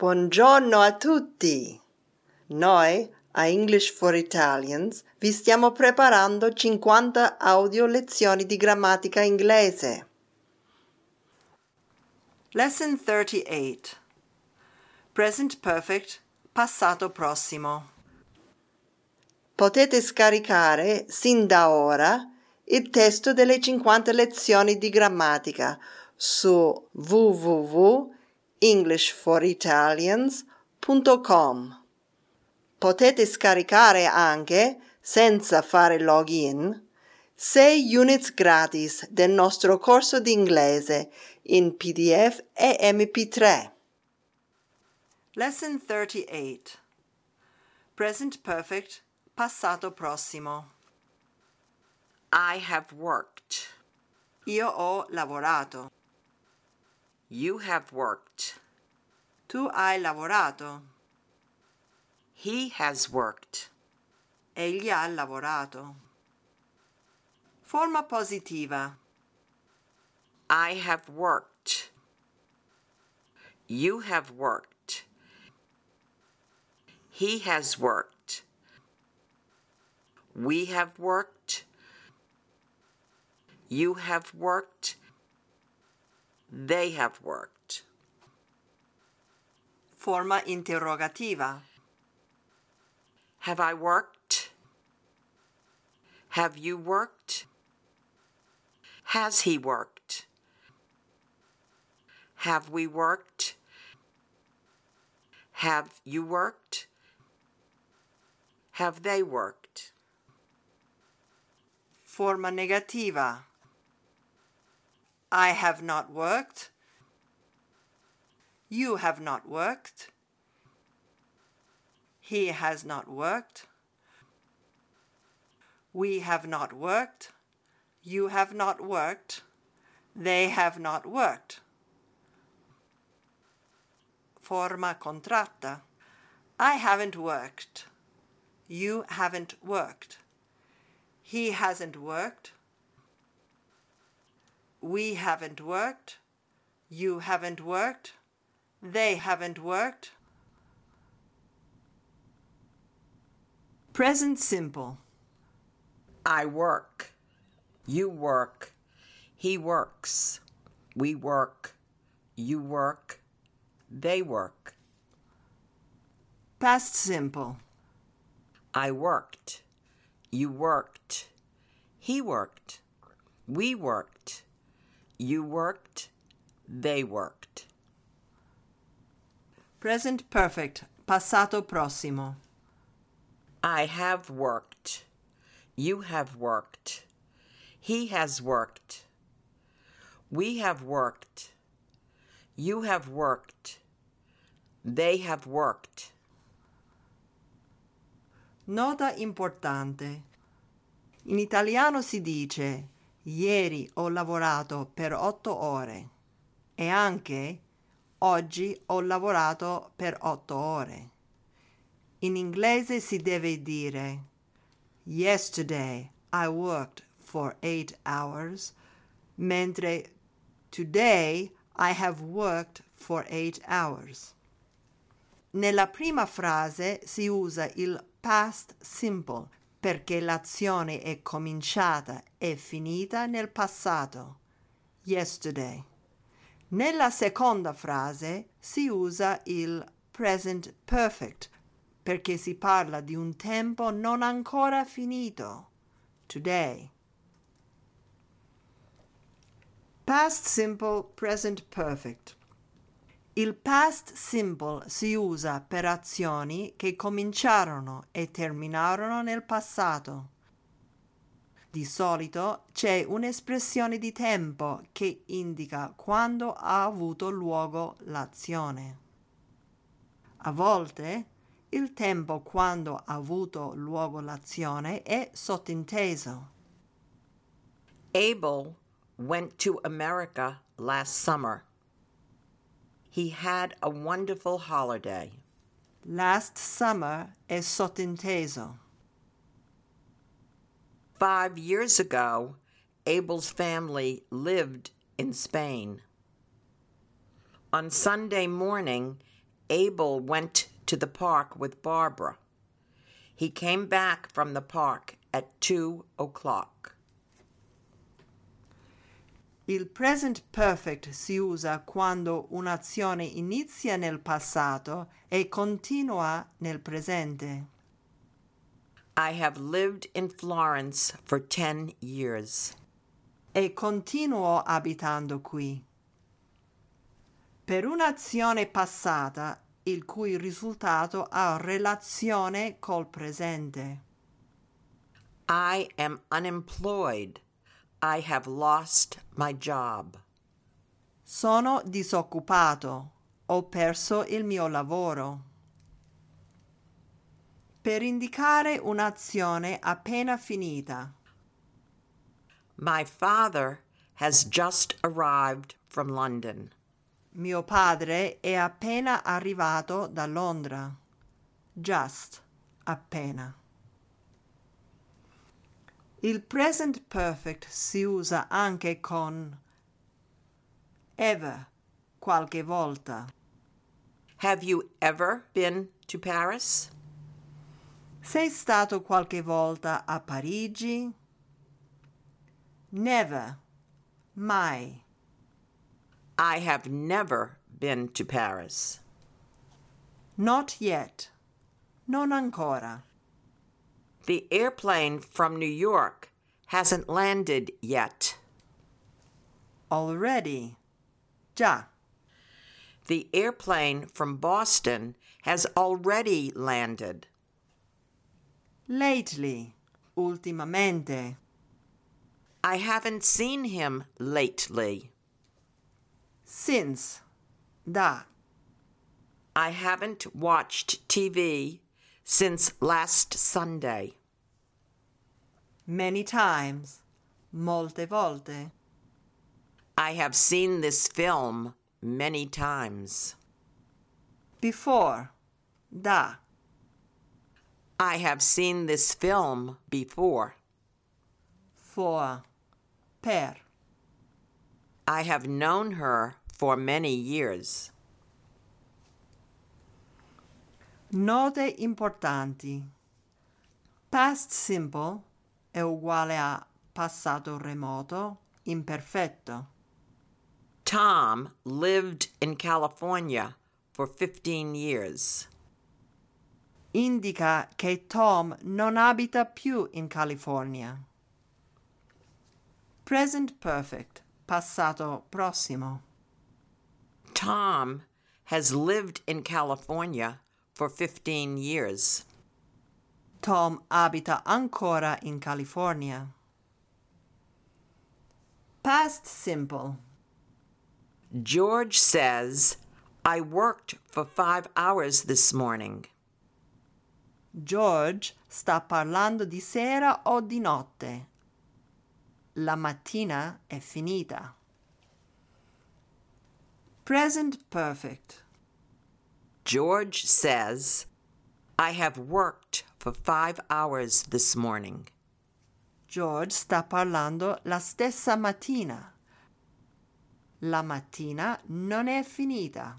Buongiorno a tutti! Noi, a English for Italians, vi stiamo preparando 50 audio lezioni di grammatica inglese. Lesson 38 Present Perfect Passato prossimo Potete scaricare sin da ora il testo delle 50 lezioni di grammatica su www englishforitalians.com. Potete scaricare anche, senza fare login, 6 units gratis del nostro corso di inglese in PDF e MP3. Lesson 38 Present Perfect Passato prossimo I have worked. Io ho lavorato. You have worked. Tu hai lavorato. He has worked. Egli ha lavorato. Forma positiva. I have worked. You have worked. He has worked. We have worked. You have worked. They have worked. Forma interrogativa. Have I worked? Have you worked? Has he worked? Have we worked? Have you worked? Have they worked? Forma negativa. I have not worked. You have not worked. He has not worked. We have not worked. You have not worked. They have not worked. Forma contratta. I haven't worked. You haven't worked. He hasn't worked. We haven't worked. You haven't worked. They haven't worked. Present simple. I work. You work. He works. We work. You work. They work. Past simple. I worked. You worked. He worked. We worked. You worked, they worked. Present perfect, passato prossimo. I have worked. You have worked. He has worked. We have worked. You have worked. They have worked. Nota importante. In italiano si dice Ieri ho lavorato per otto ore e anche oggi ho lavorato per otto ore. In inglese si deve dire Yesterday I worked for eight hours, mentre today I have worked for eight hours. Nella prima frase si usa il past simple perché l'azione è cominciata e finita nel passato, yesterday. Nella seconda frase si usa il present perfect perché si parla di un tempo non ancora finito, today. Past simple present perfect. Il past simple si usa per azioni che cominciarono e terminarono nel passato. Di solito c'è un'espressione di tempo che indica quando ha avuto luogo l'azione. A volte il tempo quando ha avuto luogo l'azione è sottinteso. Abel went to America last summer. He had a wonderful holiday. Last summer è sottinteso. Five years ago, Abel's family lived in Spain. On Sunday morning, Abel went to the park with Barbara. He came back from the park at two o'clock. Il present perfect si usa quando un'azione inizia nel passato e continua nel presente. I have lived in Florence for 10 years. E continuo abitando qui. Per un'azione passata il cui risultato ha relazione col presente. I am unemployed. I have lost my job. Sono disoccupato. Ho perso il mio lavoro. Per indicare un'azione appena finita. My father has just arrived from London. Mio padre è appena arrivato da Londra. Just appena. Il present perfect si usa anche con ever, qualche volta. Have you ever been to Paris? Sei stato qualche volta a Parigi? Never, mai. I have never been to Paris. Not yet, non ancora. The airplane from New York hasn't landed yet. Already, Ja. The airplane from Boston has already landed. Lately, ultimamente. I haven't seen him lately. Since, da. I haven't watched TV since last Sunday. Many times, molte volte. I have seen this film many times. Before, da. I have seen this film before. For, per. I have known her for many years. Note importanti. Past simple è uguale a passato remoto imperfetto. Tom lived in California for 15 years. Indica che Tom non abita più in California. Present perfect, passato prossimo. Tom has lived in California for 15 years. Tom abita ancora in California. Past simple. George says, I worked for five hours this morning. George sta parlando di sera o di notte. La mattina è finita. Present perfect. George says, I have worked for five hours this morning. George sta parlando la stessa mattina. La mattina non è finita.